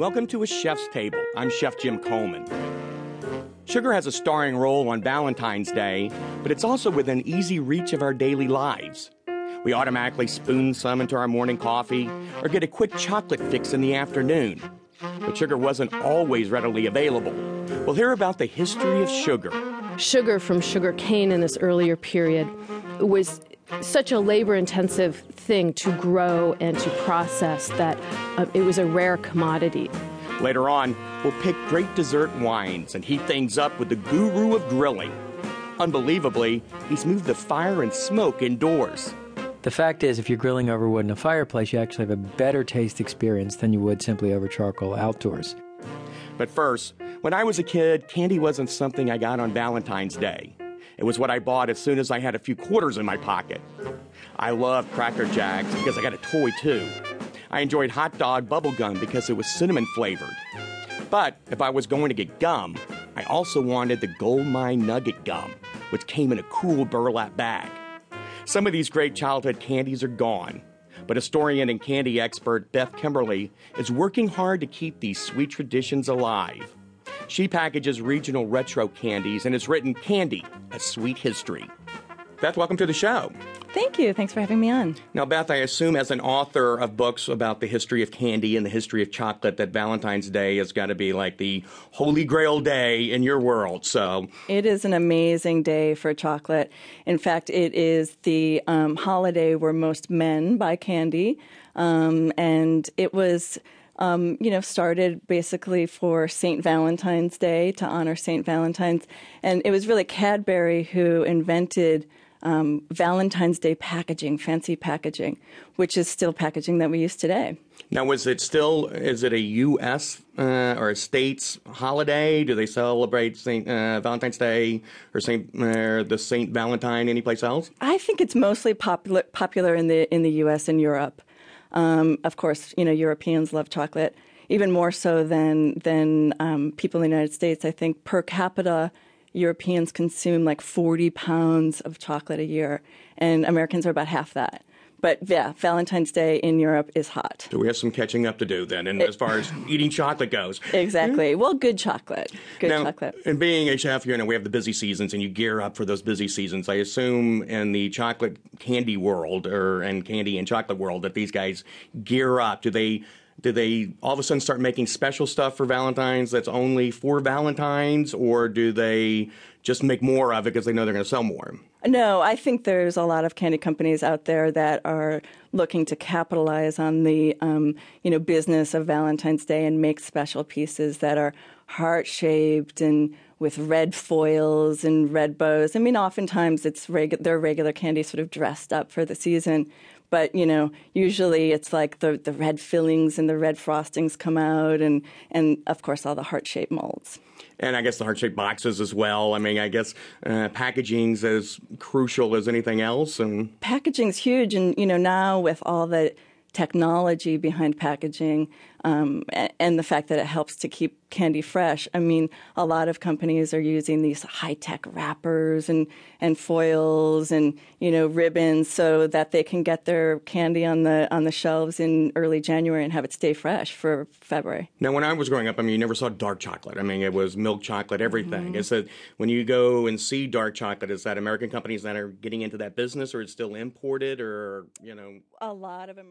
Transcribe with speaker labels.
Speaker 1: Welcome to A Chef's Table. I'm Chef Jim Coleman. Sugar has a starring role on Valentine's Day, but it's also within easy reach of our daily lives. We automatically spoon some into our morning coffee or get a quick chocolate fix in the afternoon. But sugar wasn't always readily available. We'll hear about the history of sugar.
Speaker 2: Sugar from sugar cane in this earlier period was such a labor intensive thing to grow and to process that uh, it was a rare commodity.
Speaker 1: Later on, we'll pick great dessert wines and heat things up with the guru of grilling. Unbelievably, he's moved the fire and smoke indoors.
Speaker 3: The fact is, if you're grilling over wood in a fireplace, you actually have a better taste experience than you would simply over charcoal outdoors.
Speaker 1: But first, when I was a kid, candy wasn't something I got on Valentine's Day. It was what I bought as soon as I had a few quarters in my pocket. I loved Cracker Jacks because I got a toy too. I enjoyed hot dog bubble gum because it was cinnamon flavored. But if I was going to get gum, I also wanted the Gold Mine Nugget gum, which came in a cool burlap bag. Some of these great childhood candies are gone, but historian and candy expert Beth Kimmerle is working hard to keep these sweet traditions alive. She packages regional retro candies and has written Candy, a Sweet History. Beth, welcome to the show.
Speaker 4: Thank you. Thanks for having me on.
Speaker 1: Now, Beth, I assume as an author of books about the history of candy and the history of chocolate, that Valentine's Day has got to be like the holy grail day in your world. So
Speaker 4: it is an amazing day for chocolate. In fact, it is the um, holiday where most men buy candy, um, and it was um, you know, started basically for St. Valentine's Day to honor St. Valentine's. And it was really Cadbury who invented um, Valentine's Day packaging, fancy packaging, which is still packaging that we use today.
Speaker 1: Now, was it still, is it a U.S. Uh, or a state's holiday? Do they celebrate St. Uh, Valentine's Day or St. Uh, the St. Valentine anyplace else?
Speaker 4: I think it's mostly popular, popular in the, in the U.S. and Europe. Um, of course, you know Europeans love chocolate even more so than than um, people in the United States. I think per capita, Europeans consume like 40 pounds of chocolate a year, and Americans are about half that. But yeah, Valentine's Day in Europe is hot.
Speaker 1: So we have some catching up to do then, and as far as eating chocolate goes.
Speaker 4: Exactly. Well, good chocolate. Good
Speaker 1: now,
Speaker 4: chocolate.
Speaker 1: And being a chef, you know, we have the busy seasons, and you gear up for those busy seasons. I assume in the chocolate candy world, or and candy and chocolate world, that these guys gear up. Do they? Do they all of a sudden start making special stuff for Valentine's that's only for Valentine's, or do they just make more of it because they know they're going to sell more?
Speaker 4: No, I think there's a lot of candy companies out there that are looking to capitalize on the um, you know business of Valentine's Day and make special pieces that are heart shaped and with red foils and red bows. I mean, oftentimes it's reg- their regular candy sort of dressed up for the season, but you know, usually it's like the the red fillings and the red frostings come out, and and of course all the heart shaped molds
Speaker 1: and I guess the heart shaped boxes as well. I mean, I guess uh, packaging's as crucial as anything else. And
Speaker 4: packaging's huge, and you know now with all the technology behind packaging um, and the fact that it helps to keep candy fresh. I mean, a lot of companies are using these high tech wrappers and, and foils and you know ribbons so that they can get their candy on the on the shelves in early January and have it stay fresh for February.
Speaker 1: Now, when I was growing up, I mean, you never saw dark chocolate. I mean, it was milk chocolate, everything. Mm-hmm. Is that when you go and see dark chocolate, is that American companies that are getting into that business, or it's still imported, or you know,
Speaker 4: a lot of American